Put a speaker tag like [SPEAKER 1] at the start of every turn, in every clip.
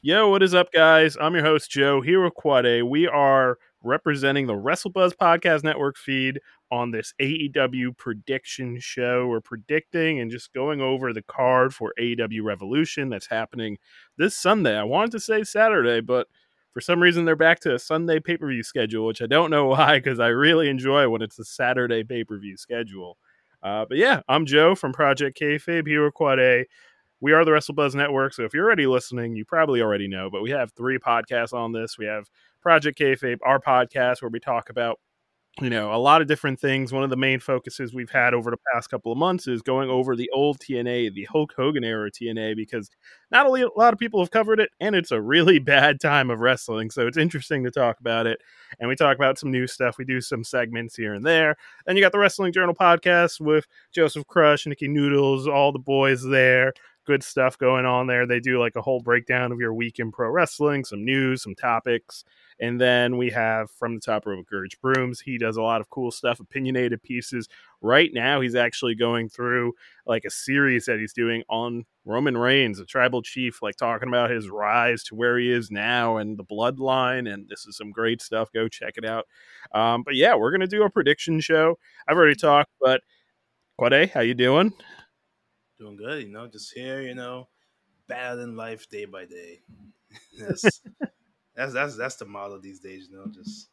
[SPEAKER 1] Yo, what is up, guys? I'm your host, Joe, here with Quade. We are representing the WrestleBuzz Podcast Network feed on this AEW prediction show. We're predicting and just going over the card for AEW Revolution that's happening this Sunday. I wanted to say Saturday, but for some reason they're back to a Sunday pay per view schedule, which I don't know why because I really enjoy when it's a Saturday pay per view schedule. Uh, but yeah, I'm Joe from Project Kayfabe here with Quade. We are the WrestleBuzz Network, so if you're already listening, you probably already know. But we have three podcasts on this. We have Project Kayfabe, our podcast, where we talk about you know a lot of different things. One of the main focuses we've had over the past couple of months is going over the old TNA, the Hulk Hogan era TNA, because not only a lot of people have covered it, and it's a really bad time of wrestling. So it's interesting to talk about it. And we talk about some new stuff. We do some segments here and there. Then you got the Wrestling Journal podcast with Joseph Crush, Nikki Noodles, all the boys there good stuff going on there. They do like a whole breakdown of your week in pro wrestling, some news, some topics. And then we have from the top of Gurge Brooms. He does a lot of cool stuff, opinionated pieces. Right now, he's actually going through like a series that he's doing on Roman Reigns, a tribal chief, like talking about his rise to where he is now and the bloodline. And this is some great stuff. Go check it out. Um, but yeah, we're gonna do a prediction show. I've already talked, but Quade, how you doing?
[SPEAKER 2] Doing good, you know, just here, you know, battling life day by day. that's that's that's that's the model these days, you know, just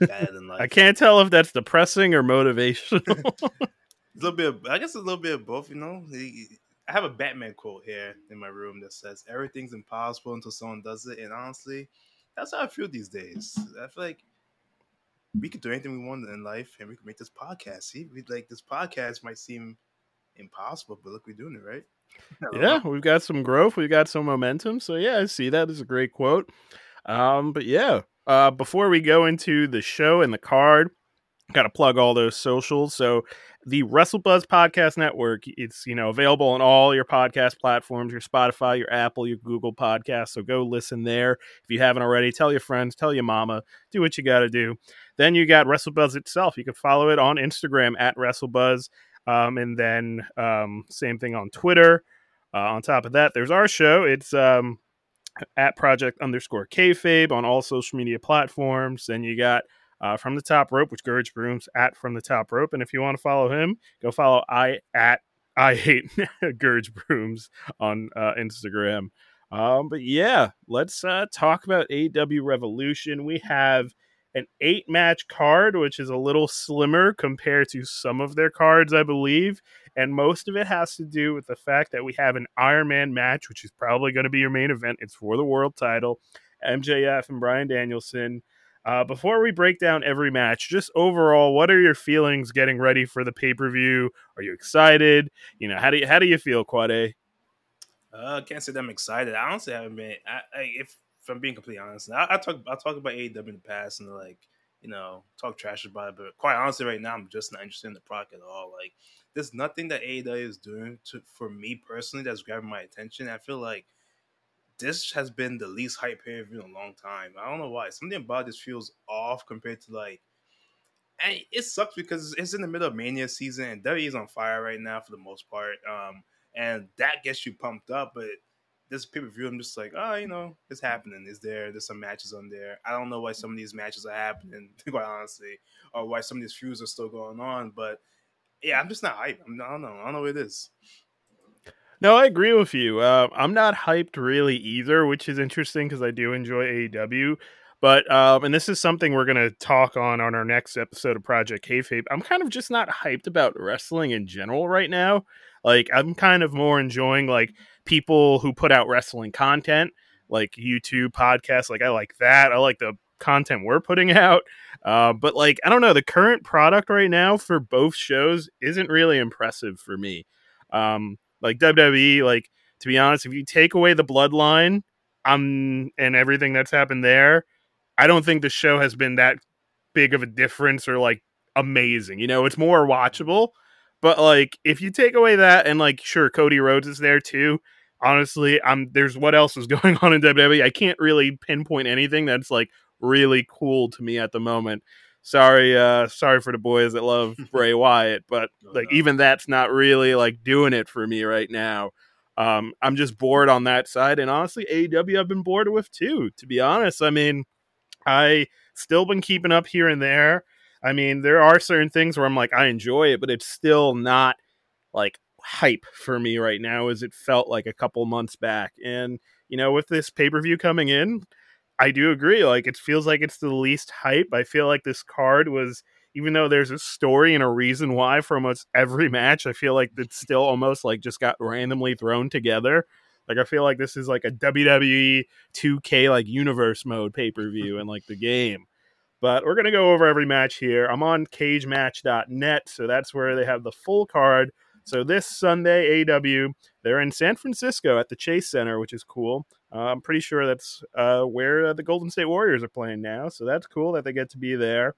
[SPEAKER 2] battling life.
[SPEAKER 1] I can't tell if that's depressing or motivational.
[SPEAKER 2] a little bit, of, I guess a little bit of both, you know. I have a Batman quote here in my room that says, "Everything's impossible until someone does it," and honestly, that's how I feel these days. I feel like we could do anything we want in life, and we could make this podcast. See, we like this podcast might seem impossible, but look, we're doing it right.
[SPEAKER 1] yeah, we've got some growth, we've got some momentum. So yeah, I see that as a great quote. Um, but yeah, uh, before we go into the show and the card, got to plug all those socials. So the WrestleBuzz Podcast Network, it's you know available on all your podcast platforms, your Spotify, your Apple, your Google Podcast. So go listen there if you haven't already. Tell your friends, tell your mama, do what you got to do. Then you got WrestleBuzz itself. You can follow it on Instagram at WrestleBuzz. Um, and then um, same thing on Twitter. Uh, on top of that, there's our show. It's um, at Project underscore Kayfabe on all social media platforms. Then you got uh, from the top rope, which Gurge Brooms at from the top rope. And if you want to follow him, go follow I at I hate Gurge Brooms on uh, Instagram. Um, but yeah, let's uh, talk about AW Revolution. We have an eight match card, which is a little slimmer compared to some of their cards, I believe. And most of it has to do with the fact that we have an Iron Man match, which is probably going to be your main event. It's for the world title. MJF and Bryan Danielson. Uh, before we break down every match, just overall, what are your feelings getting ready for the pay per view? Are you excited? You know, how do you how do you feel, Quade?
[SPEAKER 2] Uh, I can't say that I'm excited. I honestly haven't been. I, I, if if I'm being completely honest. I, I talk I talk about AEW in the past and like you know talk trash about it, but quite honestly, right now I'm just not interested in the product at all. Like there's nothing that AEW is doing to for me personally that's grabbing my attention. I feel like this has been the least hype pay per view in a long time. I don't know why. Something about this feels off compared to like. And it sucks because it's in the middle of Mania season and WWE is on fire right now for the most part. Um, and that gets you pumped up, but this pay per view, I'm just like, oh, you know, it's happening. Is there? There's some matches on there. I don't know why some of these matches are happening, quite honestly, or why some of these feuds are still going on. But yeah, I'm just not hyped. I'm, I don't know. I don't know what it is.
[SPEAKER 1] No, I agree with you. Uh, I'm not hyped really either, which is interesting because I do enjoy AEW. But um, and this is something we're gonna talk on on our next episode of Project Kayfabe. I'm kind of just not hyped about wrestling in general right now. Like I'm kind of more enjoying like people who put out wrestling content, like YouTube podcasts. Like I like that. I like the content we're putting out. Uh, but like I don't know, the current product right now for both shows isn't really impressive for me. Um, like WWE, like to be honest, if you take away the bloodline, um, and everything that's happened there, I don't think the show has been that big of a difference or like amazing. You know, it's more watchable. But like if you take away that and like sure Cody Rhodes is there too. Honestly, I'm there's what else is going on in WWE. I can't really pinpoint anything that's like really cool to me at the moment. Sorry, uh sorry for the boys that love Bray Wyatt, but like even that's not really like doing it for me right now. Um, I'm just bored on that side, and honestly, AEW I've been bored with too. To be honest, I mean, I still been keeping up here and there. I mean, there are certain things where I'm like, I enjoy it, but it's still not like hype for me right now as it felt like a couple months back. And, you know, with this pay per view coming in, I do agree. Like, it feels like it's the least hype. I feel like this card was, even though there's a story and a reason why for almost every match, I feel like it's still almost like just got randomly thrown together. Like I feel like this is like a WWE 2K like universe mode pay per view and like the game. But we're gonna go over every match here. I'm on CageMatch.net, so that's where they have the full card. So this Sunday, AW, they're in San Francisco at the Chase Center, which is cool. Uh, I'm pretty sure that's uh, where uh, the Golden State Warriors are playing now, so that's cool that they get to be there.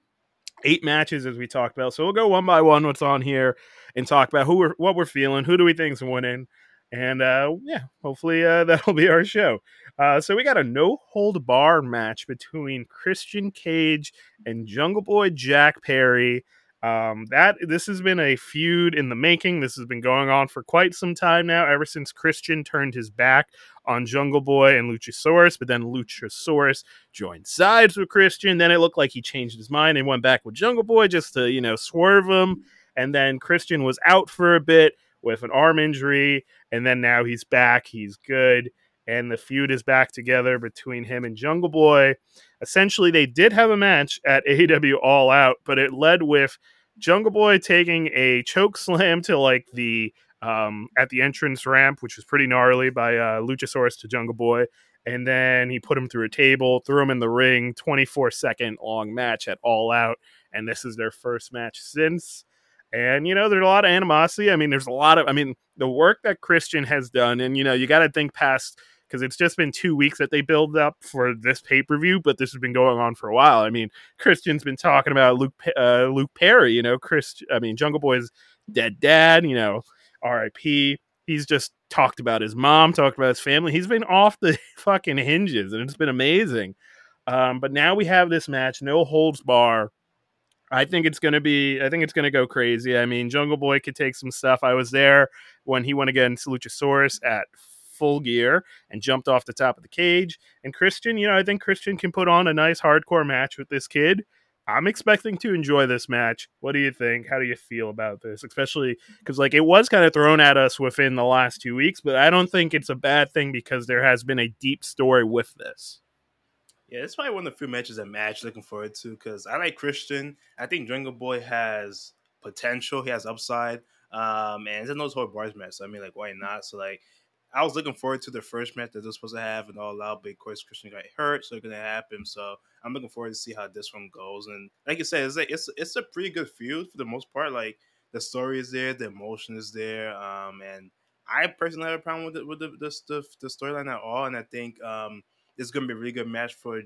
[SPEAKER 1] Eight matches, as we talked about. So we'll go one by one. What's on here, and talk about who we're, what we're feeling, who do we think's winning, and uh, yeah, hopefully uh, that'll be our show. Uh, so we got a no hold bar match between Christian Cage and Jungle Boy Jack Perry. Um, that this has been a feud in the making. This has been going on for quite some time now, ever since Christian turned his back on Jungle Boy and Luchasaurus, but then Luchasaurus joined sides with Christian. Then it looked like he changed his mind and went back with Jungle Boy just to, you know, swerve him. And then Christian was out for a bit with an arm injury, and then now he's back. He's good and the feud is back together between him and Jungle Boy. Essentially, they did have a match at AEW All Out, but it led with Jungle Boy taking a choke slam to like the um, at the entrance ramp, which was pretty gnarly by uh, Luchasaurus to Jungle Boy. And then he put him through a table, threw him in the ring, 24 second long match at All Out. And this is their first match since. And, you know, there's a lot of animosity. I mean, there's a lot of, I mean, the work that Christian has done, and, you know, you got to think past because it's just been two weeks that they build up for this pay per view, but this has been going on for a while. I mean, Christian's been talking about Luke uh, Luke Perry, you know, Chris. I mean, Jungle Boy's dead dad, you know, R.I.P. He's just talked about his mom, talked about his family. He's been off the fucking hinges, and it's been amazing. Um, but now we have this match, no holds bar. I think it's gonna be. I think it's gonna go crazy. I mean, Jungle Boy could take some stuff. I was there when he went against Luchasaurus at full gear and jumped off the top of the cage. And Christian, you know, I think Christian can put on a nice hardcore match with this kid. I'm expecting to enjoy this match. What do you think? How do you feel about this? Especially because, like, it was kind of thrown at us within the last two weeks, but I don't think it's a bad thing because there has been a deep story with this.
[SPEAKER 2] Yeah, it's probably one of the few matches I'm actually looking forward to because I like Christian. I think Jungle Boy has potential. He has upside. Um, and it's a no holds bars match. So I mean, like, why not? So like, I was looking forward to the first match that they're supposed to have and all out, but of course Christian got hurt, so it's gonna happen. So I'm looking forward to see how this one goes. And like you said, it's like it's it's a pretty good feud for the most part. Like the story is there, the emotion is there, um, and I personally have a problem with it with the the, the, the storyline at all. And I think um, it's gonna be a really good match for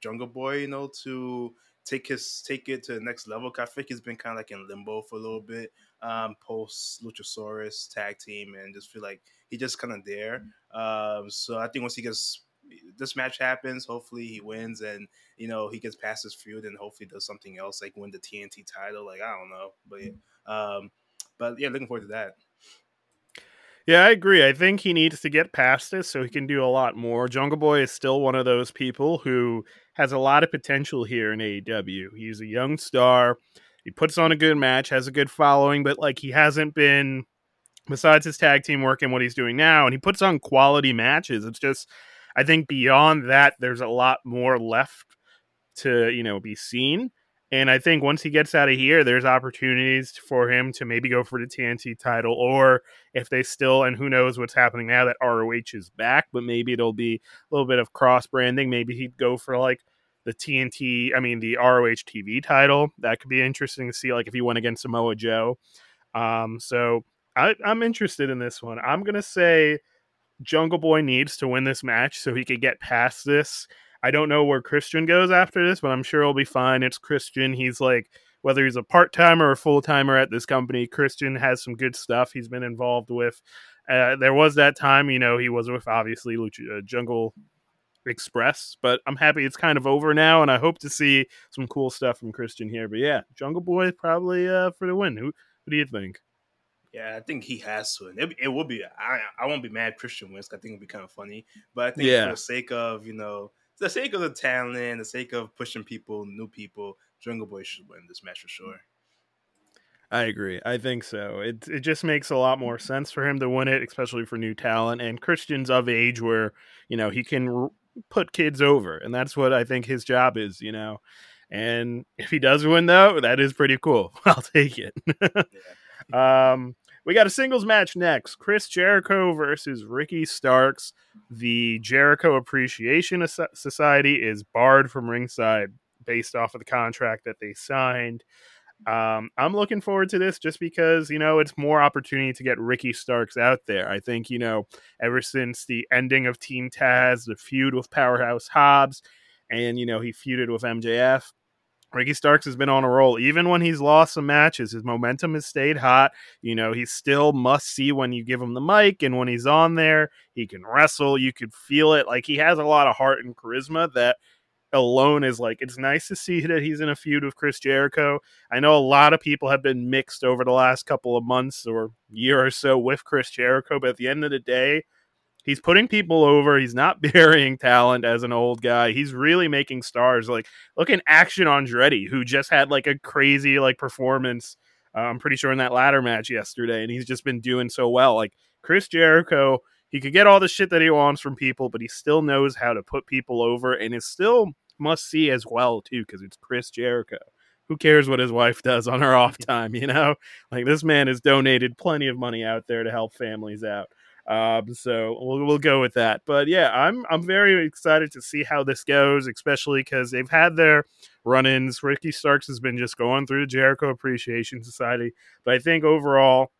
[SPEAKER 2] Jungle Boy, you know, to take his take it to the next level. I think he's been kind of like in limbo for a little bit um, post Luchasaurus tag team, and just feel like he just kind of there. Um, so I think once he gets this match happens, hopefully he wins, and you know he gets past his feud, and hopefully does something else like win the TNT title. Like I don't know, but yeah, um, but yeah, looking forward to that.
[SPEAKER 1] Yeah, I agree. I think he needs to get past this so he can do a lot more. Jungle Boy is still one of those people who has a lot of potential here in AEW. He's a young star. He puts on a good match, has a good following, but like he hasn't been besides his tag team work and what he's doing now, and he puts on quality matches. It's just I think beyond that, there's a lot more left to, you know, be seen. And I think once he gets out of here, there's opportunities for him to maybe go for the TNT title, or if they still, and who knows what's happening now that ROH is back, but maybe it'll be a little bit of cross branding. Maybe he'd go for like the TNT, I mean, the ROH TV title. That could be interesting to see, like if he went against Samoa Joe. Um, so I, I'm interested in this one. I'm going to say Jungle Boy needs to win this match so he could get past this I don't know where Christian goes after this, but I'm sure he'll be fine. It's Christian. He's like whether he's a part timer or a full timer at this company. Christian has some good stuff he's been involved with. Uh, there was that time, you know, he was with obviously Lucha, uh, Jungle Express, but I'm happy it's kind of over now, and I hope to see some cool stuff from Christian here. But yeah, Jungle Boy probably uh, for the win. Who, who do you think?
[SPEAKER 2] Yeah, I think he has to, and it, it will be. I I won't be mad. Christian wins. I think it'll be kind of funny, but I think
[SPEAKER 1] Yeah.
[SPEAKER 2] for the sake of you know, for the sake of the talent, the sake of pushing people, new people, Jungle Boy should win this match for sure.
[SPEAKER 1] I agree. I think so. It it just makes a lot more sense for him to win it, especially for new talent. And Christian's of age where you know he can r- put kids over, and that's what I think his job is. You know, and if he does win, though, that is pretty cool. I'll take it. um, we got a singles match next: Chris Jericho versus Ricky Starks. The Jericho Appreciation Society is barred from ringside based off of the contract that they signed. Um, I'm looking forward to this just because, you know, it's more opportunity to get Ricky Starks out there. I think, you know, ever since the ending of Team Taz, the feud with Powerhouse Hobbs, and, you know, he feuded with MJF, Ricky Starks has been on a roll. Even when he's lost some matches, his momentum has stayed hot. You know, he's still must see when you give him the mic, and when he's on there, he can wrestle. You could feel it. Like he has a lot of heart and charisma that alone is like it's nice to see that he's in a feud with Chris Jericho. I know a lot of people have been mixed over the last couple of months or year or so with Chris Jericho, but at the end of the day, he's putting people over. He's not burying talent as an old guy. He's really making stars. Like look at Action Andretti, who just had like a crazy like performance. Uh, I'm pretty sure in that ladder match yesterday, and he's just been doing so well. Like Chris Jericho, he could get all the shit that he wants from people, but he still knows how to put people over, and is still must see as well too because it's Chris Jericho. Who cares what his wife does on her off time? You know, like this man has donated plenty of money out there to help families out. Um, so we'll we'll go with that. But yeah, I'm I'm very excited to see how this goes, especially because they've had their run-ins. Ricky Starks has been just going through the Jericho Appreciation Society, but I think overall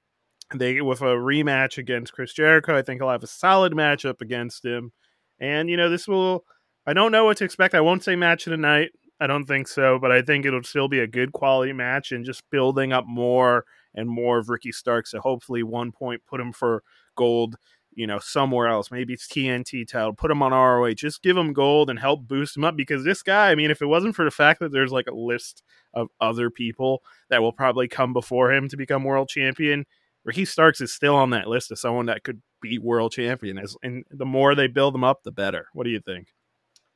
[SPEAKER 1] they with a rematch against Chris Jericho, I think he'll have a solid matchup against him. And you know, this will I don't know what to expect. I won't say match of the night. I don't think so, but I think it'll still be a good quality match and just building up more and more of Ricky Starks to hopefully one point put him for gold, you know, somewhere else. Maybe it's TNT title, put him on ROH, just give him gold and help boost him up because this guy, I mean, if it wasn't for the fact that there's like a list of other people that will probably come before him to become world champion, Ricky Starks is still on that list of someone that could be world champion. And the more they build him up, the better. What do you think?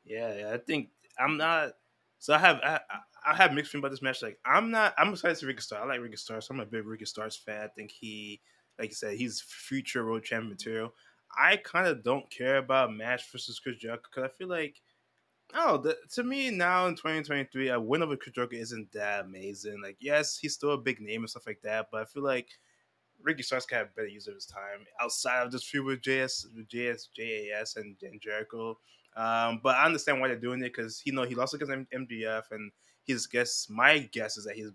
[SPEAKER 2] Yeah, I think I'm not. So I have I, I have mixed feelings about this match. Like I'm not. I'm excited to Ricky Starks. I like Ricky Starks. I'm a big Ricky Starks fan. I think he, like you said, he's future world champion material. I kind of don't care about match versus Chris Jericho because I feel like, oh, the, to me now in 2023, a win over Chris Jericho isn't that amazing. Like, yes, he's still a big name and stuff like that, but I feel like Ricky Starks can have better use of his time outside of this feud with JS, with JS, JAS, and, and Jericho. Um, but I understand why they're doing it because you know he lost against M- MJF, and his guess, my guess is that he's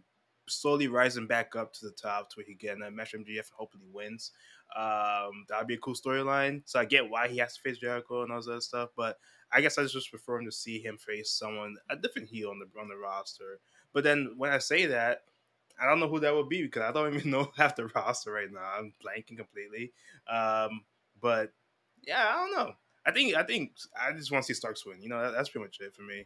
[SPEAKER 2] slowly rising back up to the top to where he get a match MJF and hopefully wins. Um, that'd be a cool storyline. So I get why he has to face Jericho and all that stuff, but I guess I just prefer him to see him face someone a different heel on the on the roster. But then when I say that, I don't know who that would be because I don't even know half the roster right now. I'm blanking completely. Um, but yeah, I don't know. I think I think I just want to see Starks win. You know, that, that's pretty much it for me.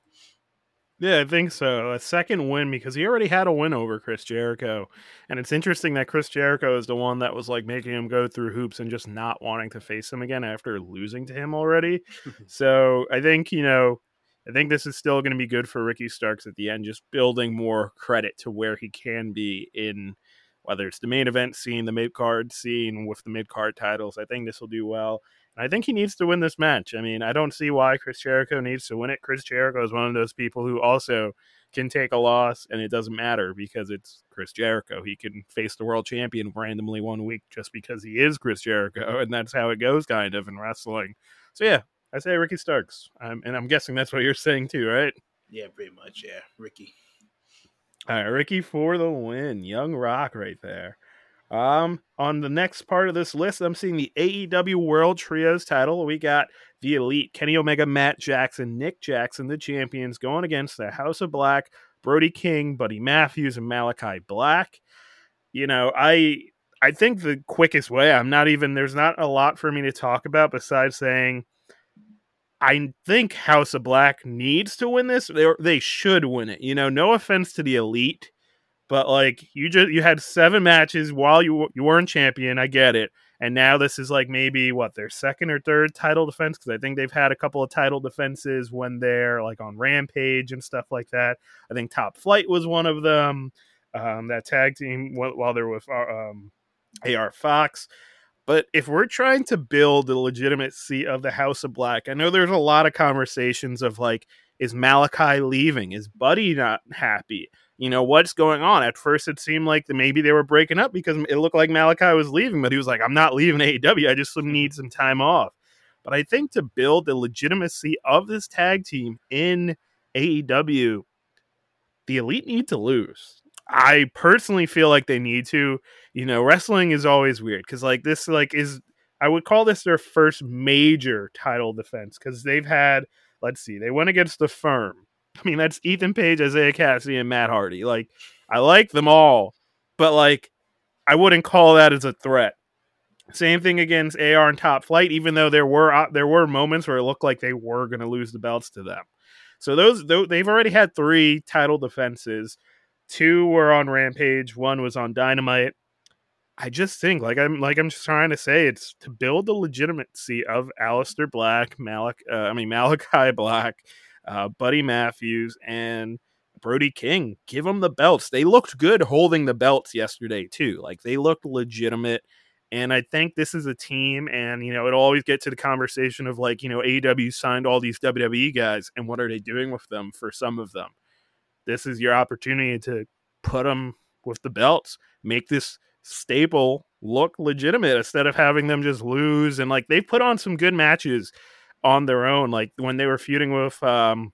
[SPEAKER 1] Yeah, I think so. A second win because he already had a win over Chris Jericho. And it's interesting that Chris Jericho is the one that was like making him go through hoops and just not wanting to face him again after losing to him already. so I think, you know, I think this is still going to be good for Ricky Starks at the end, just building more credit to where he can be in whether it's the main event scene, the mid card scene with the mid card titles. I think this will do well. I think he needs to win this match. I mean, I don't see why Chris Jericho needs to win it. Chris Jericho is one of those people who also can take a loss and it doesn't matter because it's Chris Jericho. He can face the world champion randomly one week just because he is Chris Jericho, and that's how it goes kind of in wrestling. So yeah, I say Ricky Starks. Um, and I'm guessing that's what you're saying too, right?
[SPEAKER 2] Yeah, pretty much. Yeah, Ricky.
[SPEAKER 1] All right, Ricky for the win. Young Rock right there. Um, on the next part of this list, I'm seeing the AEW World Trios title. We got the Elite, Kenny Omega, Matt Jackson, Nick Jackson, the champions, going against the House of Black, Brody King, Buddy Matthews, and Malachi Black. You know, I I think the quickest way, I'm not even there's not a lot for me to talk about besides saying I think House of Black needs to win this. They they should win it. You know, no offense to the Elite, But like you just you had seven matches while you you weren't champion. I get it. And now this is like maybe what their second or third title defense because I think they've had a couple of title defenses when they're like on Rampage and stuff like that. I think Top Flight was one of them. Um, that tag team while they're with uh, um, AR Fox. But if we're trying to build the legitimacy of the House of Black, I know there's a lot of conversations of like, is Malachi leaving? Is Buddy not happy? You know, what's going on? At first, it seemed like maybe they were breaking up because it looked like Malachi was leaving, but he was like, I'm not leaving AEW. I just mm-hmm. need some time off. But I think to build the legitimacy of this tag team in AEW, the elite need to lose. I personally feel like they need to. You know, wrestling is always weird because like this like is I would call this their first major title defense because they've had let's see, they went against the firm. I mean, that's Ethan Page, Isiah Kassidy, and Matt Hardy. Like, I like them all, but like, I wouldn't call that as a threat. Same thing against AR and Top Flight, even though there were uh, there were moments where it looked like they were going to lose the belts to them. So those they've already had three title defenses. Two were on Rampage, one was on Dynamite. I just think, like I'm like I'm just trying to say, it's to build the legitimacy of Aleister Black, Malik, uh, I mean Malachi Black, uh, Buddy Matthews, and Brody King. Give them the belts. They looked good holding the belts yesterday too. Like they looked legitimate. And I think this is a team, and you know, it'll always get to the conversation of like, you know, AEW signed all these WWE guys, and what are they doing with them for some of them? This is your opportunity to put them with the belts, make this staple look legitimate instead of having them just lose. And like they put on some good matches on their own, like when they were feuding with um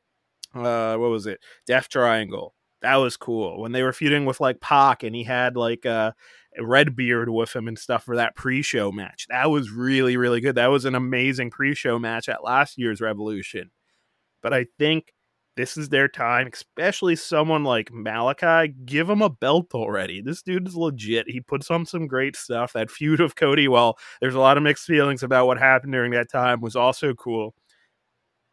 [SPEAKER 1] uh what was it? Death Triangle. That was cool. When they were feuding with like Pac and he had like uh Red Beard with him and stuff for that pre-show match. That was really, really good. That was an amazing pre-show match at last year's Revolution. But I think this is their time, especially someone like Malachi. Give him a belt already. This dude is legit. He puts on some great stuff. That feud of Cody, well, there's a lot of mixed feelings about what happened during that time, was also cool.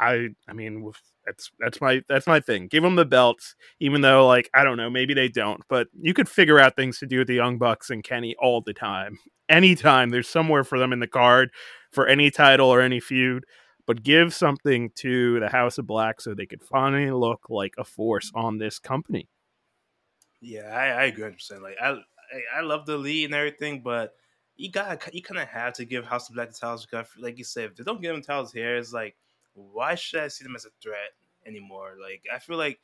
[SPEAKER 1] I, I mean, that's that's my that's my thing. Give them the belts, even though like I don't know, maybe they don't, but you could figure out things to do with the Young Bucks and Kenny all the time. Anytime there's somewhere for them in the card for any title or any feud but give something to the House of Black so they could finally look like a force on this company.
[SPEAKER 2] Yeah, I, I agree 100%. Like, I, I love the lead and everything, but you got you kind of have to give House of Black the titles because, like you said, if they don't give them titles here, it's like, why should I see them as a threat anymore? Like, I feel like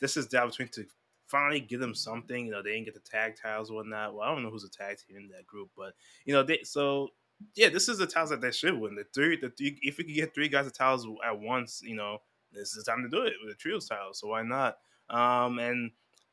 [SPEAKER 2] this is the opportunity to finally give them something. You know, they didn't get the tag titles or whatnot. Well, I don't know who's a tag team in that group, but you know, they so yeah, this is the titles that they should win. The three, the three, if we could get three guys the titles at once, you know, this is the time to do it with the trios title. So why not? Um, and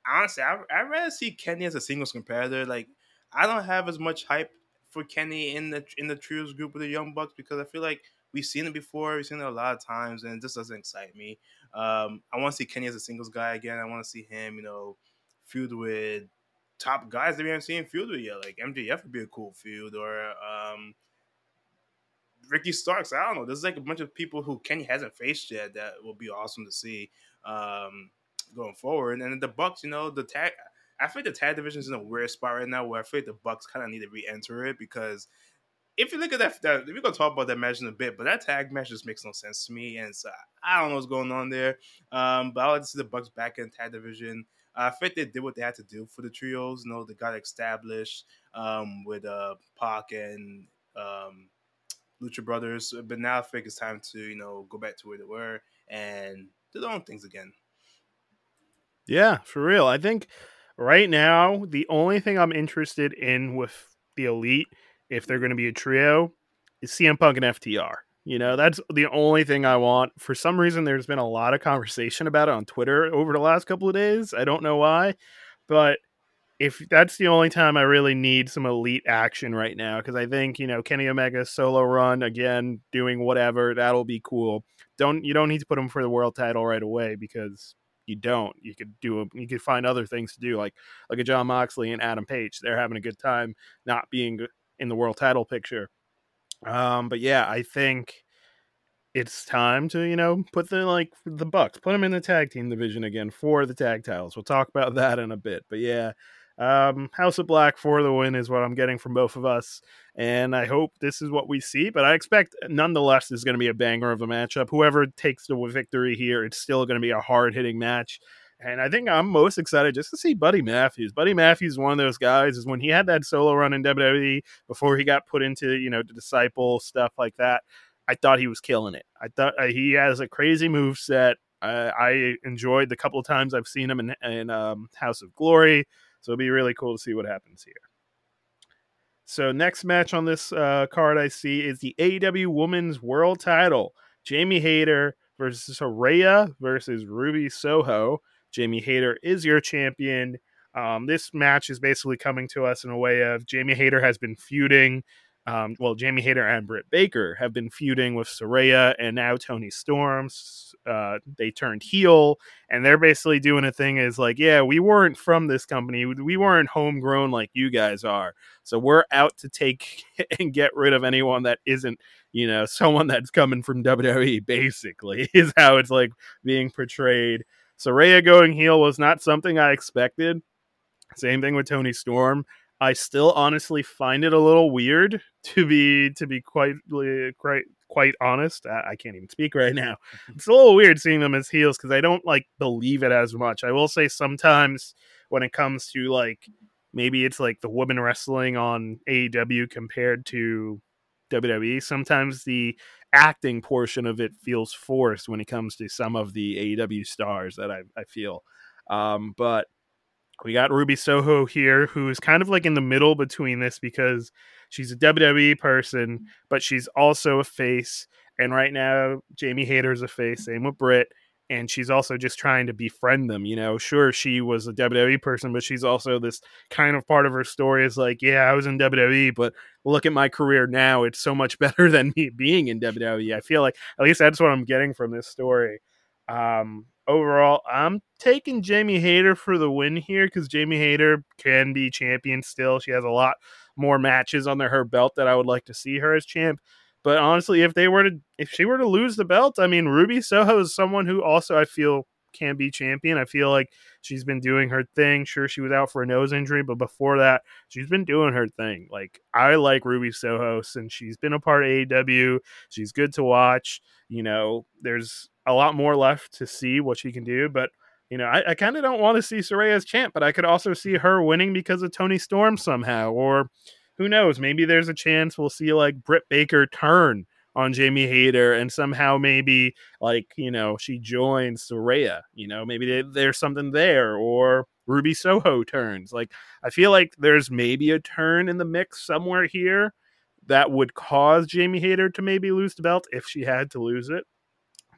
[SPEAKER 2] honestly, I I rather see Kenny as a singles competitor. Like I don't have as much hype for Kenny in the in the trios group with the Young Bucks because I feel like we've seen it before. We've seen it a lot of times, and it just doesn't excite me. Um, I want to see Kenny as a singles guy again. I want to see him, you know, feud with top guys that we haven't seen with yet. Like MJF would be a cool field, or um, Ricky Starks. I don't know. There's like a bunch of people who Kenny hasn't faced yet that will be awesome to see um, going forward. And the Bucks, you know, the tag. I think the tag division is in a weird spot right now where I think the Bucks kind of need to re-enter it because if you look at that, that we're gonna talk about that match in a bit, but that tag match just makes no sense to me, and so I don't know what's going on there. Um, but I like to see the Bucks back in tag division. I think they did what they had to do for the trios. You know, they got established um, with uh, Pac and um, Lucha Brothers, but now I think it's time to you know go back to where they were and do their own things again.
[SPEAKER 1] Yeah, for real. I think right now the only thing I'm interested in with the Elite, if they're going to be a trio, is CM Punk and FTR. You know, that's the only thing I want. For some reason, there's been a lot of conversation about it on Twitter over the last couple of days. I don't know why, but if that's the only time I really need some elite action right now, because I think you know Kenny Omega solo run again, doing whatever that'll be cool. Don't you don't need to put him for the world title right away because you don't. You could do you could find other things to do like like a Jon Moxley and Adam Page. They're having a good time not being in the world title picture. Um, but yeah, I think it's time to you know put the like the Bucks, put them in the tag team division again for the tag titles. We'll talk about that in a bit, but yeah. Um, House of Black for the win is what I'm getting from both of us, and I hope this is what we see. But I expect, nonetheless, this is going to be a banger of a matchup. Whoever takes the victory here, it's still going to be a hard hitting match. And I think I'm most excited just to see Buddy Matthews. Buddy Matthews one of those guys is when he had that solo run in WWE before he got put into, you know, the disciple stuff like that. I thought he was killing it. I thought uh, he has a crazy move set. Uh, I enjoyed the couple of times I've seen him in, in um, House of Glory. So it'll be really cool to see what happens here. So next match on this uh, card I see is the AEW Women's World Title. Jamie Hayter versus Saraya versus Ruby Soho. Jamie Hayter is your champion. Um, this match is basically coming to us in a way of Jamie Hayter has been feuding um, well, Jamie Hayter and Britt Baker have been feuding with Saraya and now Toni Storms. Uh, they turned heel, and they're basically doing a thing is like, yeah, we weren't from this company. We weren't homegrown like you guys are. So we're out to take and get rid of anyone that isn't, you know, someone that's coming from WWE, basically, is how it's like being portrayed. Saraya going heel was not something I expected. Same thing with Toni Storm. I still honestly find it a little weird to be to be quite quite quite honest. I, I can't even speak right now. It's a little weird seeing them as heels because I don't like believe it as much. I will say sometimes when it comes to like maybe it's like the women wrestling on AEW compared to WWE. Sometimes the acting portion of it feels forced when it comes to some of the AEW stars that I, I feel. Um, but we got Ruby Soho here, who is kind of like in the middle between this because she's a WWE person, but she's also a face. And right now, Jamie Hayter's a face, same with Britt. And she's also just trying to befriend them. You know, sure, she was a WWE person, but she's also this kind of part of her story is like, yeah, I was in WWE, but look at my career now. It's so much better than me being in WWE. I feel like, at least that's what I'm getting from this story. Um, overall, I'm taking Jamie Hayter for the win here because Jamie Hayter can be champion still. She has a lot more matches under her belt that I would like to see her as champ. But honestly, if they were to if she were to lose the belt, I mean Ruby Soho is someone who also I feel can be champion. I feel like she's been doing her thing. Sure, she was out for a nose injury, but before that, she's been doing her thing. Like I like Ruby Soho since she's been a part of AEW. She's good to watch. You know, there's a lot more left to see what she can do. But you know, I, I kind of don't want to see Saraya as champ, but I could also see her winning because of Toni Storm somehow, or who knows? Maybe there's a chance we'll see like Britt Baker turn on Jamie Hayter and somehow maybe like you know she joins Saraya. You know, maybe they, there's something there, or Ruby Soho turns. Like I feel like there's maybe a turn in the mix somewhere here that would cause Jamie Hayter to maybe lose the belt if she had to lose it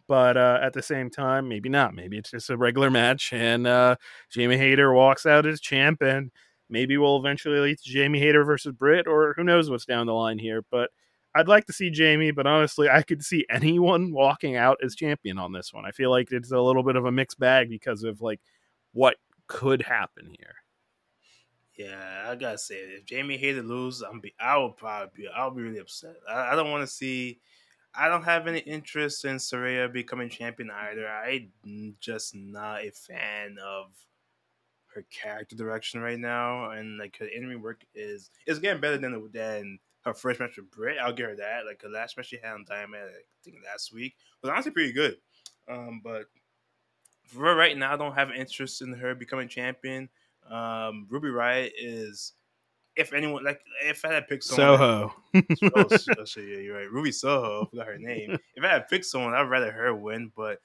[SPEAKER 1] but uh, at the same time, maybe not. Maybe it's just a regular match, and uh, Jamie Hayter walks out as champ, and maybe we'll eventually lead to Jamie Hayter versus Britt, or who knows what's down the line here. But I'd like to see Jamie, but honestly, I could see anyone walking out as champion on this one. I feel like it's a little bit of a mixed bag because of like what could happen here.
[SPEAKER 2] Yeah, I gotta say, if Jamie Hayter loses, I'm be, I would probably be, I'll be really upset. I, I don't want to see I don't have any interest in Saraya becoming champion either. I'm mm, just not a fan of her character direction right now, and like her in work is is getting better than than her first match with Britt. I'll give her that. Like her last match she had on Dynamite, I think last week was honestly pretty good. Um, but for right now, I don't have interest in her becoming champion. Um, Ruby Riott is if anyone like if I had picked someone
[SPEAKER 1] Soho.
[SPEAKER 2] oh, so, yeah, you're right. Ruby Soho, I forgot her name. If I had picked someone, I'd rather her win. But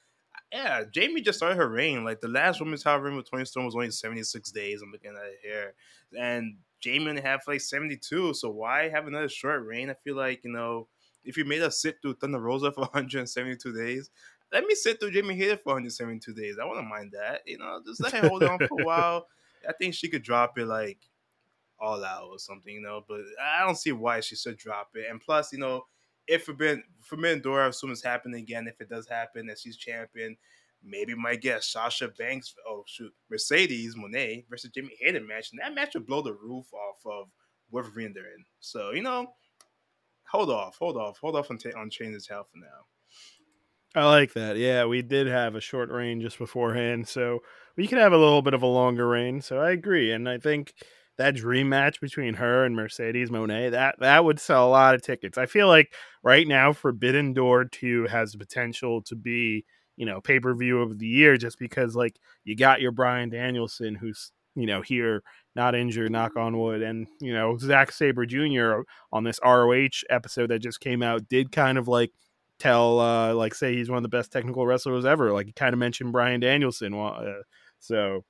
[SPEAKER 2] yeah, Jamie just started her reign. Like the last women's title reign with Toni Storm was only 76 days. I'm looking at it here. And Jamie only have like 72. So why have another short reign? I feel like, you know, if you made us sit through Thunder Rosa for 172 days, let me sit through Jamie Hayter for 172 days. I wouldn't mind that. You know, just let her hold on for a while. I think she could drop it like all out or something, you know. But I don't see why she should drop it. And plus, you know, if Forbidden Forbidden Door, I assume it's happening again. If it does happen, that she's champion, maybe my guess Sasha Banks. Oh shoot, Mercedes Moné versus Jimmy Hayter match, and that match would blow the roof off of whatever they're in. So you know, hold off, hold off, hold off on, t- on Changes Hell for now.
[SPEAKER 1] I like that. Yeah, we did have a short reign just beforehand, so we could have a little bit of a longer reign. So I agree, and I think that dream match between her and Mercedes Moné, that that would sell a lot of tickets. I feel like right now Forbidden Door two has the potential to be you know pay per view of the year just because like you got your Bryan Danielson who's you know here not injured, knock on wood, and you know Zack Sabre Jr. on this ROH episode that just came out did kind of like tell uh like say he's one of the best technical wrestlers ever like he kind of mentioned Bryan Danielson uh, so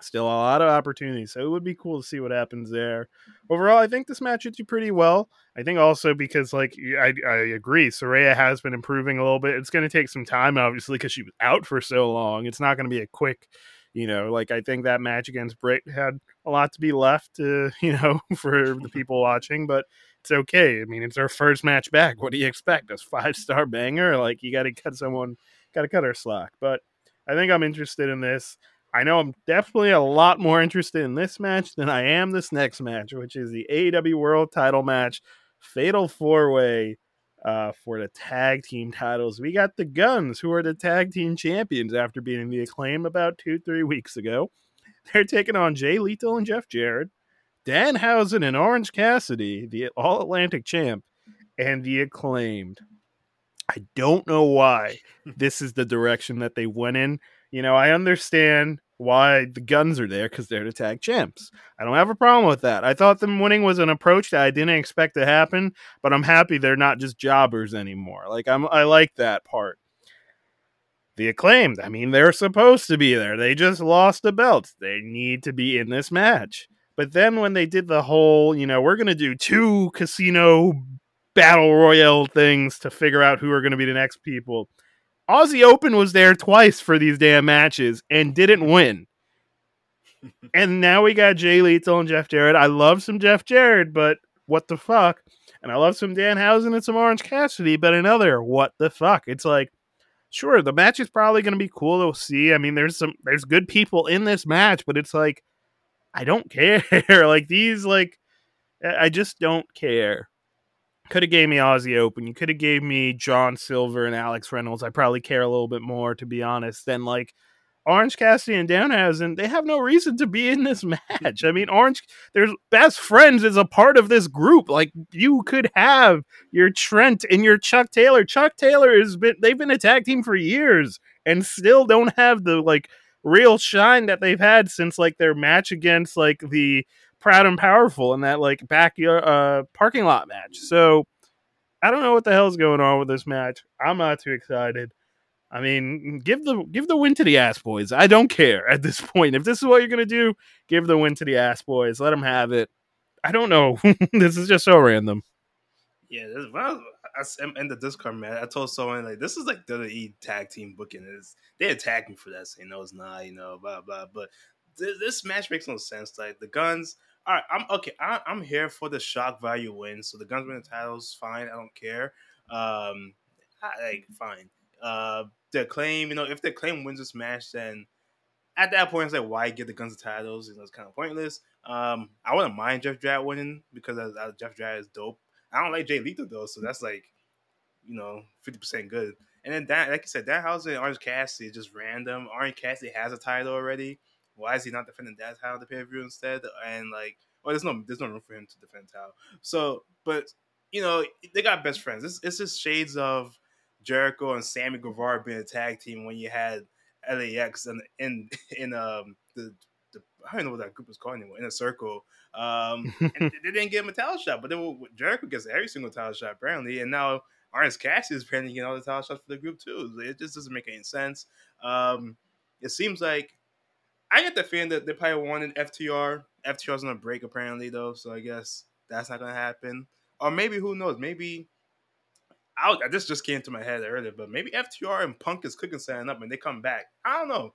[SPEAKER 1] still a lot of opportunities so it would be cool to see what happens there overall i think this match hits you pretty well i think also because like i, I agree Saraya has been improving a little bit it's going to take some time obviously because she was out for so long it's not going to be a quick you know like i think that match against Britt had a lot to be left to you know for the people watching but it's okay. I mean, it's our first match back. What do you expect? A five star banger? Like you got to cut someone, got to cut her slack. But I think I'm interested in this. I know I'm definitely a lot more interested in this match than I am this next match, which is the AEW World Title match, Fatal Four Way. Uh, for the tag team titles, we got the Guns, who are the tag team champions after beating the Acclaim about two, three weeks ago. They're taking on Jay Lethal and Jeff Jarrett. Danhausen and Orange Cassidy, the All Atlantic champ, and the acclaimed. I don't know why this is the direction that they went in. You know, I understand why the guns are there because they're to tag champs. I don't have a problem with that. I thought them winning was an approach that I didn't expect to happen, but I'm happy they're not just jobbers anymore. Like I'm I like that part. The acclaimed, I mean, they're supposed to be there. They just lost the belts. They need to be in this match. But then when they did the whole, you know, we're to do two casino battle royale things to figure out who are to be the next people. Aussie Open was there twice for these damn matches and didn't win. and now we got Jay Lethal and Jeff Jarrett. I love some Jeff Jarrett, but what the fuck? And I love some Danhausen and some Orange Cassidy, but another what the fuck? It's like, sure, the match is probably going to be cool to see. I mean, there's some there's good people in this match, but it's like I don't care. like these, like I just don't care. Could have gave me Aussie Open. You could have gave me John Silver and Alex Reynolds. I probably care a little bit more, to be honest, than like Orange Cassidy and Danhausen. They have no reason to be in this match. I mean, Orange, their best friends is a part of this group. Like you could have your Trent and your Chuck Taylor. Chuck Taylor has been they've been a tag team for years and still don't have the like real shine that they've had since like their match against like the Proud and Powerful in that like backyard uh, parking lot match. So I don't know what the hell's going on with this match. I'm not too excited. I mean, give the give the win to the ass boys. I don't care at this point. If this is what you're gonna do, give the win to the ass boys. Let them have it. I don't know. this is just so random.
[SPEAKER 2] Yeah, this, well, I, in the Discord, man, I told someone like this is like WWE tag team booking. Is they attack me for that, saying no, it's not, you know, blah blah. But th- this match makes no sense. Like the guns, all right, I'm okay. I, am here for the shock value win. So the guns win the titles, fine. I don't care. Um, I, like fine. Uh, the claim, you know, if the claim wins this match, then at that point, it's like, why get the guns the titles? You know, it's kind of pointless. Um, I wouldn't mind Jeff Jarrett winning because uh, Jeff Jarrett is dope. I don't like Jay Lethal though, so that's like, you know, fifty percent good. And then that, like I said, Danhausen and Orange Cassidy is just random. Orange Cassidy has a title already. Why is he not defending that title the pay per view instead? And like, well, there's no there's no room for him to defend title. So, but you know, they got best friends. It's, it's just shades of Jericho and Sammy Guevara being a tag team when you had LAX and in in um the, the I don't know what that group was called anymore Inner Circle. Um, and they didn't give him a title shot, but then Jericho gets every single title shot apparently, and now Orange Cassidy is apparently getting all the title shots for the group too. It just doesn't make any sense. Um, it seems like I get the feeling that they probably wanted FTR. FTR's on a break apparently though, so I guess that's not gonna happen. Or maybe who knows? Maybe I, this just came to my head earlier, but maybe FTR and Punk is cooking something up and they come back. I don't know.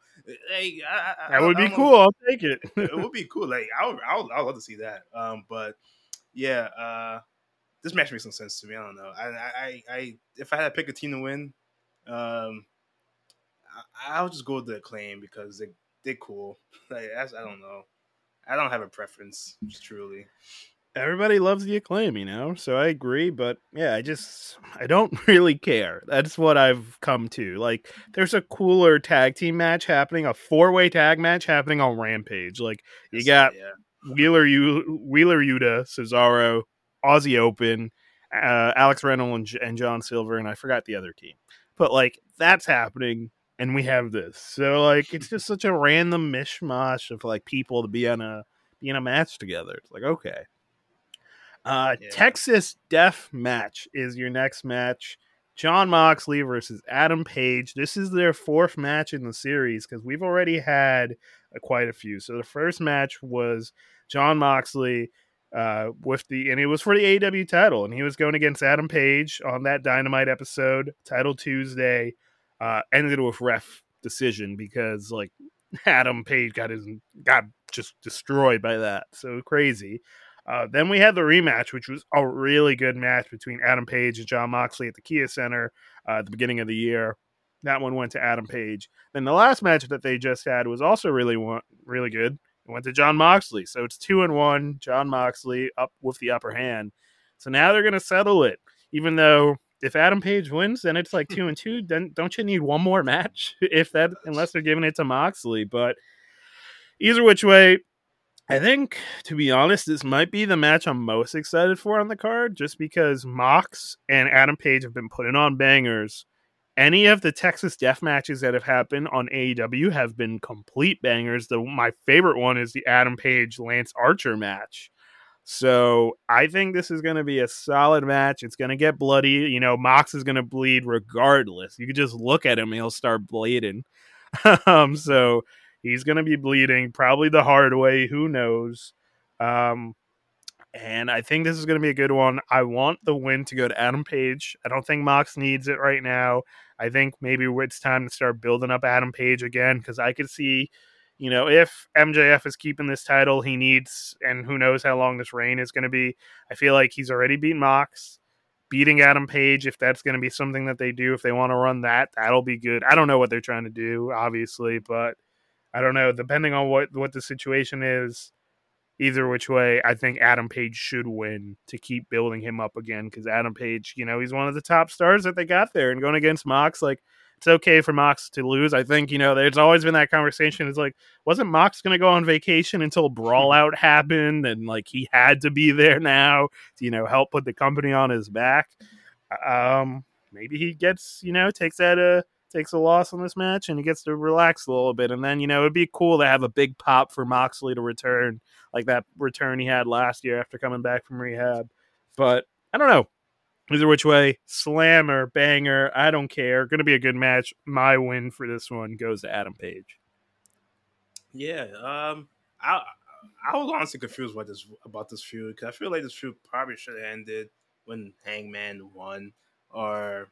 [SPEAKER 2] Hey, I,
[SPEAKER 1] I, that would be cool. Know. I'll take it.
[SPEAKER 2] it would be cool. Like I would, I would, I would love to see that. Um, but yeah, uh, this match makes no sense to me. I don't know. I, I, I if I had to pick a team to win, um, I, I'll just go with the acclaim because they they're cool. Like I don't know. I don't have a preference, truly.
[SPEAKER 1] everybody loves the acclaim, you know. So I agree, but yeah, I just I don't really care. That's what I've come to. Like, there's a cooler tag team match happening, a four way tag match happening on Rampage. Like, you got
[SPEAKER 2] yeah.
[SPEAKER 1] Wheeler, U- Wheeler, Yuta, Cesaro, Aussie Open, uh, Alex Reynolds, and, and John Silver, and I forgot the other team. But like, that's happening. And we have this, so like it's just such a random mishmash of like people to be on a be in a match together. It's like okay, uh,
[SPEAKER 2] Yeah.
[SPEAKER 1] Texas Death Match is your next match. Jon Moxley versus Adam Page. This is their fourth match in the series because we've already had uh, quite a few. So the first match was Jon Moxley uh, with the, and it was for the AEW title, and he was going against Adam Page on that Dynamite episode, Title Tuesday. Uh, ended with ref decision because like Adam Page got his got just destroyed by that. So crazy. Uh, then we had the rematch, which was a really good match between Adam Page and Jon Moxley at the Kia Center uh, at the beginning of the year. That one went to Adam Page. Then the last match that they just had was also really really good. It went to Jon Moxley. So it's two and one. Jon Moxley up with the upper hand. So now they're going to settle it. Even though if Adam Page wins, then it's like two and two. Then don't you need one more match if that unless they're giving it to Moxley? But either which way, I think, to be honest, this might be the match I'm most excited for on the card, just because Mox and Adam Page have been putting on bangers. Any of the Texas Death matches that have happened on AEW have been complete bangers. The my favorite one is the Adam Page Lance Archer match. So I think this is going to be a solid match. It's going to get bloody. You know, Mox is going to bleed regardless. You could just look at him; he'll start bleeding. um, so He's going to be bleeding, probably the hard way. Who knows? Um, and I think this is going to be a good one. I want the win to go to Adam Page. I don't think Mox needs it right now. I think maybe it's time to start building up Adam Page again because I could see, you know, if MJF is keeping this title, he needs, and who knows how long this reign is going to be. I feel like he's already beat Mox. Beating Adam Page, if that's going to be something that they do, if they want to run that, that'll be good. I don't know what they're trying to do, obviously, but I don't know. Depending on what what the situation is, either which way, I think Adam Page should win to keep building him up again. Because Adam Page, you know, he's one of the top stars that they got there, and going against Mox, like it's okay for Mox to lose. I think you know, there's always been that conversation. It's like, wasn't Mox going to go on vacation until Brawl Out happened, and like he had to be there now to you know help put the company on his back. Um, maybe he gets you know takes that uh takes a loss on this match and he gets to relax a little bit. And then, you know, it'd be cool to have a big pop for Moxley to return, like that return he had last year after coming back from rehab. But I don't know. Either which way, slammer, banger, I don't care. Going to be a good match. My win for this one goes to Adam Page.
[SPEAKER 2] Yeah, um, I I was honestly confused about this about this feud because I feel like this feud probably should have ended when Hangman won or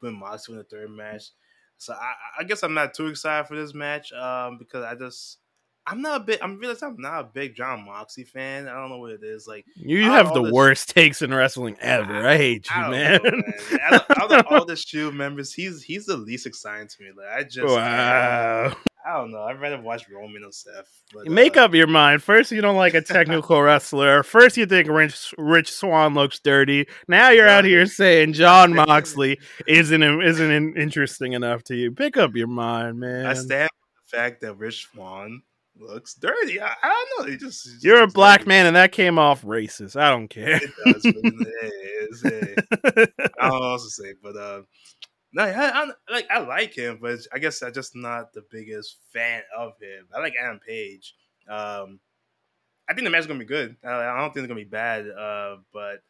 [SPEAKER 2] when Mox won the third match. So I, I guess I'm not too excited for this match um, because I just I'm not a big I'm realizing I'm not a big Jon Moxley fan. I don't know what it is like.
[SPEAKER 1] You have the
[SPEAKER 2] this-
[SPEAKER 1] worst takes in wrestling ever. I hate you,
[SPEAKER 2] I
[SPEAKER 1] man.
[SPEAKER 2] know, man. Out of, out of all the Shield members, he's he's the least exciting to me. Like I just
[SPEAKER 1] wow.
[SPEAKER 2] I don't know. I'd rather watch Roman or Seth. But,
[SPEAKER 1] Make
[SPEAKER 2] uh,
[SPEAKER 1] up your mind. First, you don't like a technical wrestler. First, you think Rich, Rich Swann looks dirty. Now you're out here saying Jon Moxley isn't isn't interesting enough to you. Pick up your mind, man.
[SPEAKER 2] I stand for the fact that Rich Swann looks dirty. I, I don't know. Just,
[SPEAKER 1] You're a black
[SPEAKER 2] dirty.
[SPEAKER 1] man, and that came off racist. I don't care.
[SPEAKER 2] It does. But hey, hey. I don't know what to say, but uh, no, I, I like I like him, but I guess I'm just not the biggest fan of him. I like Adam Page. Um, I think the match is gonna be good. I, I don't think it's gonna be bad. Uh, but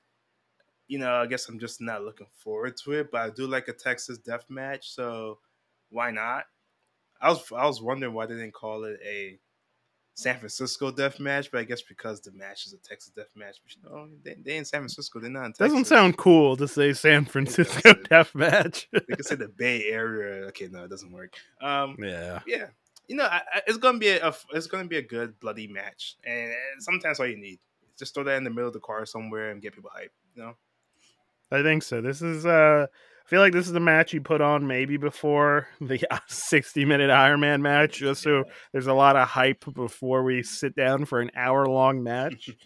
[SPEAKER 2] you know, I guess I'm just not looking forward to it. But I do like a Texas Death Match, so why not? I was I was wondering why they didn't call it a San Francisco Death Match, but I guess because the match is a Texas Death Match. You know, they they in San Francisco, they're not in Texas.
[SPEAKER 1] Doesn't sound cool to say San Francisco. Death Match.
[SPEAKER 2] They could say the Bay Area. Okay, no, it doesn't work. Um,
[SPEAKER 1] yeah.
[SPEAKER 2] yeah, you know, I, I, it's gonna be a, a it's gonna be a good bloody match, and, and sometimes all you need just throw that in the middle of the car somewhere and get people hyped. You know,
[SPEAKER 1] I think so. This is uh feel like this is the match you put on maybe before the 60 minute Iron Man match, just so there's a lot of hype before we sit down for an hour long match.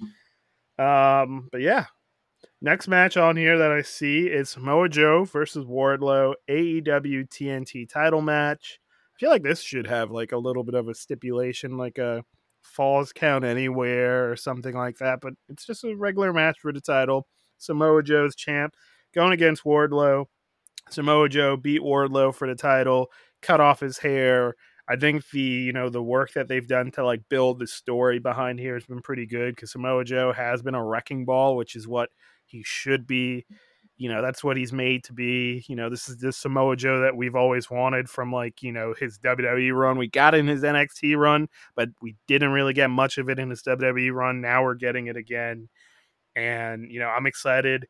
[SPEAKER 1] Um, but yeah, next match on here that I see is Samoa Joe versus Wardlow AEW TNT title match. I feel like this should have like a little bit of a stipulation, like a falls count anywhere or something like that. But it's just a regular match for the title. Samoa Joe's champ going against Wardlow. Samoa Joe beat Wardlow for the title, cut off his hair. I think the you know the work that they've done to like build the story behind here has been pretty good because Samoa Joe has been a wrecking ball, which is what he should be. You know, that's what he's made to be. You know, this is the Samoa Joe that we've always wanted from like, you know, his WWE run. We got in his NXT run, but we didn't really get much of it in his WWE run. Now we're getting it again. And, you know, I'm excited.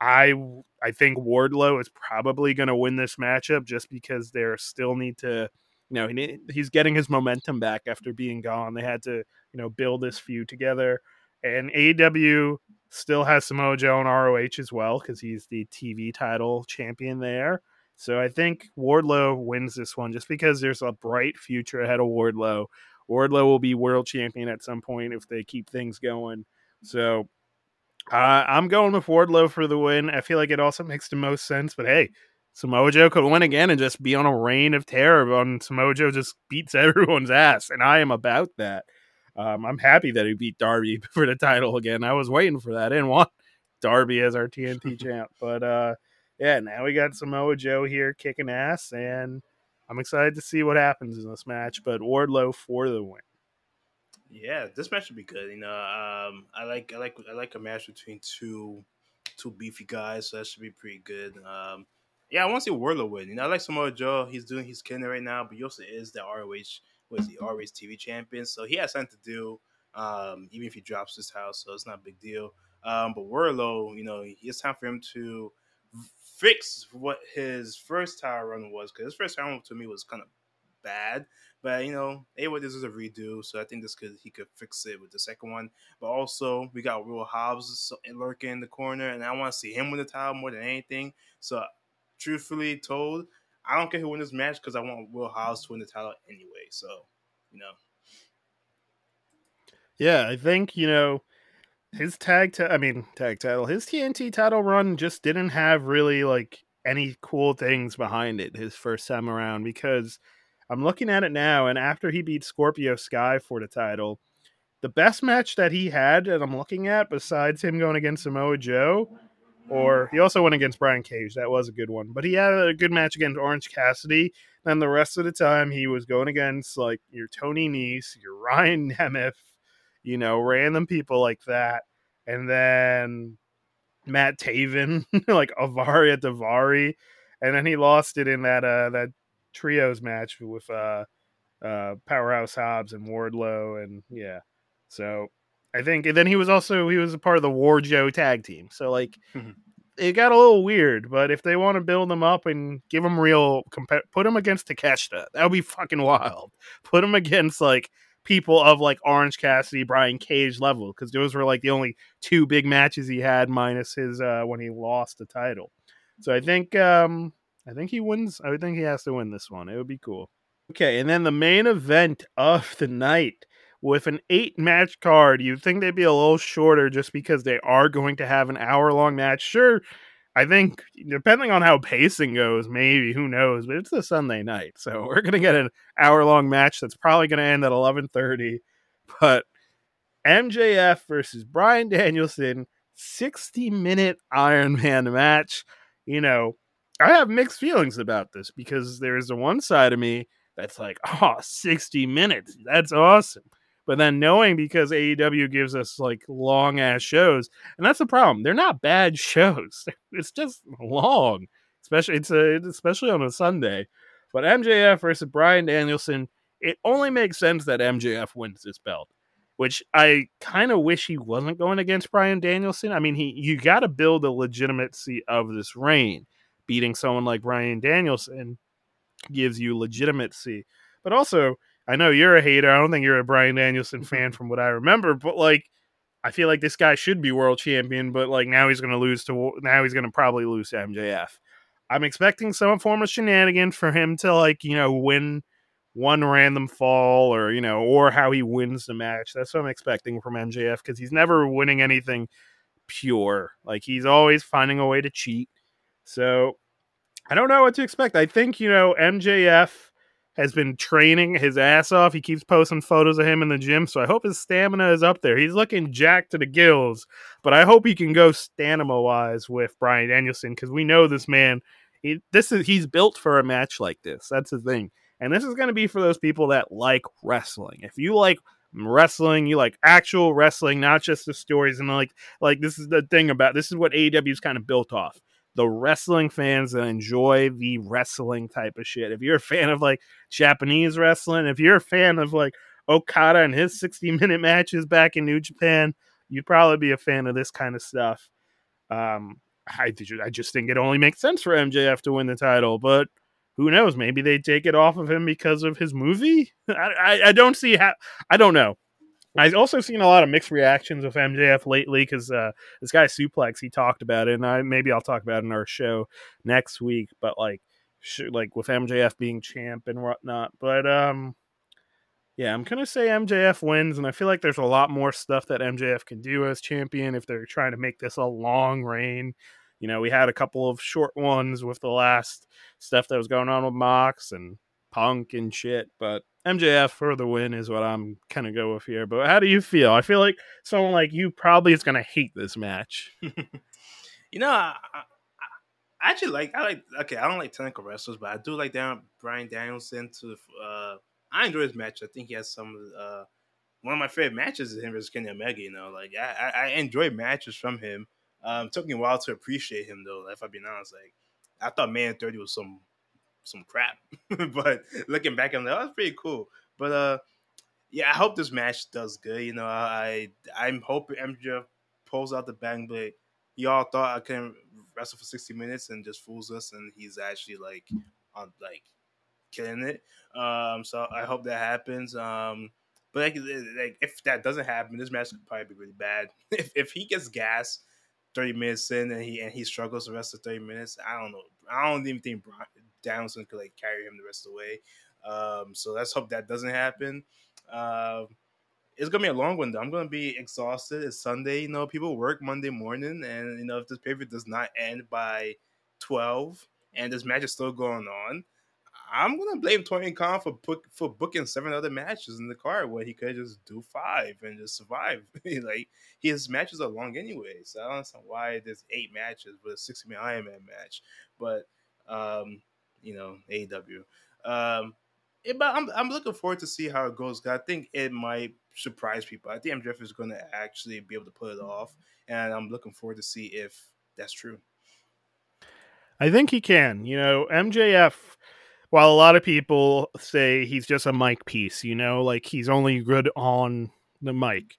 [SPEAKER 1] I I think Wardlow is probably going to win this matchup just because they still need to, you know, he, he's getting his momentum back after being gone. They had to, you know, build this feud together. And AEW still has Samoa Joe on ROH as well because he's the TV title champion there. So I think Wardlow wins this one just because there's a bright future ahead of Wardlow. Wardlow will be world champion at some point if they keep things going. So uh, I'm going with Wardlow for the win. I feel like it also makes the most sense. But hey, Samoa Joe could win again and just be on a reign of terror. On Samoa Joe just beats everyone's ass, and I am about that. Um, I'm happy that he beat Darby for the title again. I was waiting for that. I didn't want Darby as our TNT champ, but uh, yeah, now we got Samoa Joe here kicking ass, and I'm excited to see what happens in this match. But Wardlow for the win.
[SPEAKER 2] Yeah, this match should be good. You know, um, I like I like I like a match between two two beefy guys, so that should be pretty good. Um, yeah, I want to see Wardlow win. You know, I like Samoa Joe. He's doing he's killing right now, but he also is the ROH was the always TV champion, so he has something to do. Um, even if he drops his house, so it's not a big deal. Um, but Wardlow, you know, it's time for him to fix what his first title run was because his first title run to me was kind of bad. But you know, anyway, this is a redo, so I think this could he could fix it with the second one. But also, we got Will Hobbs lurking in the corner, and I want to see him win the title more than anything. So, truthfully told, I don't care who wins this match because I want Will Hobbs to win the title anyway. So, you know.
[SPEAKER 1] Yeah, I think you know his tag. I mean, tag title. His TNT title run just didn't have really like any cool things behind it his first time around because I'm looking at it now, and after he beat Scorpio Sky for the title, the best match that he had that I'm looking at, besides him going against Samoa Joe, or he also went against Brian Cage. That was a good one. But he had a good match against Orange Cassidy. Then the rest of the time he was going against like your Tony Nese, your Ryan Nemeth, you know, random people like that. And then Matt Taven, like Avari Daivari. And then he lost it in that uh that trios match with uh uh Powerhouse Hobbs and Wardlow and yeah. So I think, and then he was also he was a part of the War Joe tag team. So like, mm-hmm. it got a little weird. But if they want to build him up and give him real, put him against Takeshita. That would be fucking wild. Put him against like people of like Orange Cassidy, Brian Cage level, because those were like the only two big matches he had, minus his uh when he lost the title. So I think um I think he wins. I would think he has to win this one. It would be cool. Okay, and then the main event of the night with an eight match card, you'd think they'd be a little shorter just because they are going to have an hour long match. Sure, I think depending on how pacing goes, maybe who knows, but it's a Sunday night, so we're gonna get an hour long match that's probably gonna end at eleven thirty. But MJF versus Bryan Danielson, sixty minute Iron Man match. You know, I have mixed feelings about this because there's the one side of me that's like, oh, 60 minutes. That's awesome. But then knowing because AEW gives us like long ass shows, and that's the problem. They're not bad shows. It's just long, especially it's a, especially on a Sunday. But MJF versus Bryan Danielson, it only makes sense that MJF wins this belt. Which I kind of wish he wasn't going against Bryan Danielson. I mean, he you got to build the legitimacy of this reign. Beating someone like Bryan Danielson gives you legitimacy, but also I know you're a hater. I don't think you're a Bryan Danielson mm-hmm. fan from what I remember, but like I feel like this guy should be world champion, but like now he's going to lose to now he's going to probably lose to MJF. I'm expecting some form of shenanigans for him to like, you know, win one random fall or you know or how he wins the match. That's what I'm expecting from MJF because he's never winning anything pure. Like he's always finding a way to cheat. So I don't know what to expect. I think you know MJF has been training his ass off. He keeps posting photos of him in the gym, so I hope his stamina is up there. He's looking jacked to the gills, but I hope he can go stamina wise with Bryan Danielson because we know this man. He, this is he's built for a match like this. That's the thing, and this is going to be for those people that like wrestling. If you like wrestling, you like actual wrestling, not just the stories, and like like this is the thing about this is what AEW is kind of built off the wrestling fans that enjoy the wrestling type of shit. If you're a fan of like Japanese wrestling, if you're a fan of like Okada and his 60 minute matches back in New Japan, you'd probably be a fan of this kind of stuff. Um, I, I just think it only makes sense for MJF to win the title, but who knows? Maybe they take it off of him because of his movie. I, I, I don't see how. I don't know. I've also seen a lot of mixed reactions with MJF lately because uh, this guy Suplex he talked about it, and I maybe I'll talk about it in our show next week. But like, sh- like with MJF being champ and whatnot. But um, yeah, I'm gonna say MJF wins, and I feel like there's a lot more stuff that MJF can do as champion if they're trying to make this a long reign. You know, we had a couple of short ones with the last stuff that was going on with Mox and Punk and shit, but MJF for the win is what I'm kind of go with here. But how do you feel? I feel like someone like you probably is going to hate this match.
[SPEAKER 2] you know, I, I, I, actually like I like okay. I don't like technical wrestlers, but I do like down Bryan Danielson. To uh, I enjoy his match. I think he has some uh, one of my favorite matches is him versus Kenny Omega. You know, like I, I enjoy matches from him. Um, took me a while to appreciate him though. If I'm being honest, like I thought Man 30 was some some crap. but looking back, I'm like, oh, that's pretty cool. But uh, yeah, I hope this match does good. You know, I I'm hoping MJF pulls out the bang, but y'all thought I can wrestle for 60 minutes and just fools us, and he's actually like on like killing it. Um, so I hope that happens. Um, but like, like if that doesn't happen, this match could probably be really bad. if if he gets gas 30 minutes in and he and he struggles the rest of 30 minutes, I don't know. I don't even think Danielson could like carry him the rest of the way. Um, so let's hope that doesn't happen. Uh, it's gonna be a long one though. I'm gonna be exhausted. It's Sunday, you know. People work Monday morning, and you know if this paper does not end by twelve, and this match is still going on, I'm gonna blame Tony Khan for book, for booking seven other matches in the card when he could just do five and just survive. like his matches are long anyway, so I don't understand why there's eight matches with a 60 minute Iron Man match. But um, you know, AEW. Um, it, but I'm I'm looking forward to see how it goes. I think it might surprise people. I think MJF is going to actually be able to pull it off, and I'm looking forward to see if that's true.
[SPEAKER 1] I think he can. You know, MJF. While a lot of people say he's just a mic piece, you know, like he's only good on the mic.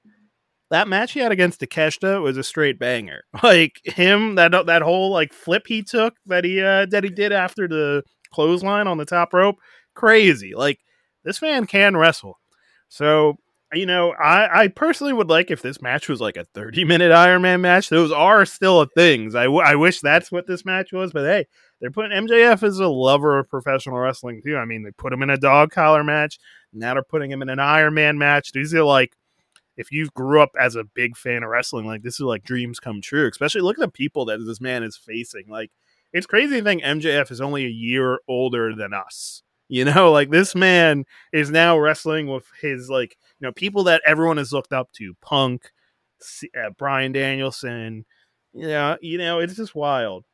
[SPEAKER 1] That match he had against Takeshita was a straight banger. Like him, that that whole like flip he took that he uh, that he did after the clothesline on the top rope, crazy. Like this man can wrestle. So you know, I, I personally would like if this match was like a 30 minute Iron Man match. Those are still things. I, w- I wish that's what this match was, but hey, they're putting MJF as a lover of professional wrestling too. I mean, they put him in a dog collar match. Now they're putting him in an Iron Man match. These are like, if you grew up as a big fan of wrestling, like this is like dreams come true. Especially look at the people that this man is facing. Like, it's crazy to think MJF is only a year older than us. You know, like this man is now wrestling with his like you know people that everyone has looked up to, Punk, uh, Bryan Danielson. Yeah, you know, it's just wild.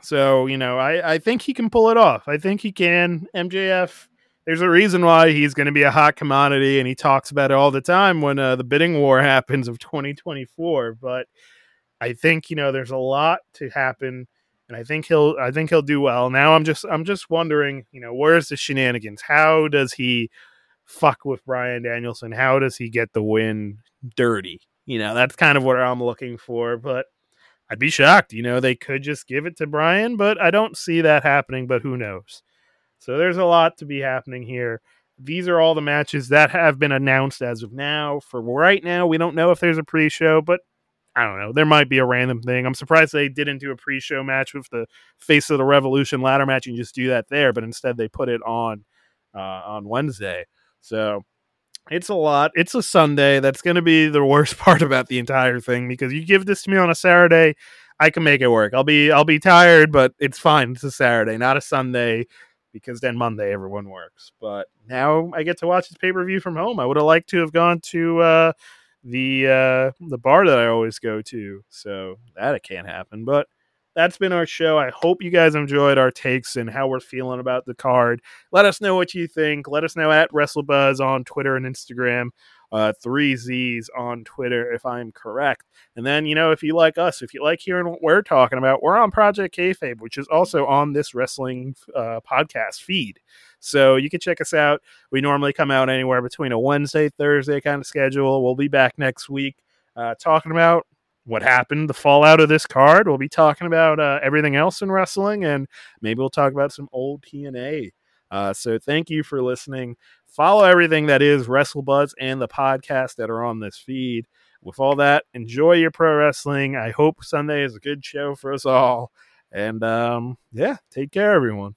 [SPEAKER 1] So you know, I I think he can pull it off. I think he can. MJF. There's a reason why he's going to be a hot commodity, and he talks about it all the time when uh, the bidding war happens of 2024. But I think you know there's a lot to happen and I think he'll I think he'll do well. Now I'm just I'm just wondering, you know, where's the shenanigans? How does he fuck with Bryan Danielson? How does he get the win dirty? You know, that's kind of what I'm looking for, but I'd be shocked. You know, they could just give it to Bryan, but I don't see that happening, but who knows? So there's a lot to be happening here. These are all the matches that have been announced as of now. For right now, we don't know if there's a pre show, but I don't know. There might be a random thing. I'm surprised they didn't do a pre-show match with the Face of the Revolution ladder match and just do that there, but instead they put it on uh, on Wednesday. So it's a lot. It's a Sunday. That's going to be the worst part about the entire thing because you give this to me on a Saturday, I can make it work. I'll be I'll be tired, but it's fine. It's a Saturday, not a Sunday because then Monday everyone works. But now I get to watch this pay per view from home. I would have liked to have gone to uh, the uh, the bar that I always go to, so that it can't happen. But that's been our show. I hope you guys enjoyed our takes and how we're feeling about the card. Let us know what you think. Let us know at WrestleBuzz on Twitter and Instagram uh, three Z's on Twitter, if I'm correct. And then, you know, if you like us, if you like hearing what we're talking about, we're on Project Kayfabe, which is also on this wrestling uh, podcast feed. So you can check us out. We normally come out anywhere between a Wednesday, Thursday kind of schedule. We'll be back next week uh, talking about what happened, the fallout of this card. We'll be talking about uh, everything else in wrestling, and maybe we'll talk about some old TNA. Uh, so thank you for listening. Follow everything that is WrestleBuzz and the podcast that are on this feed. With all that, enjoy your pro wrestling. I hope Sunday is a good show for us all. And um, yeah, take care, everyone.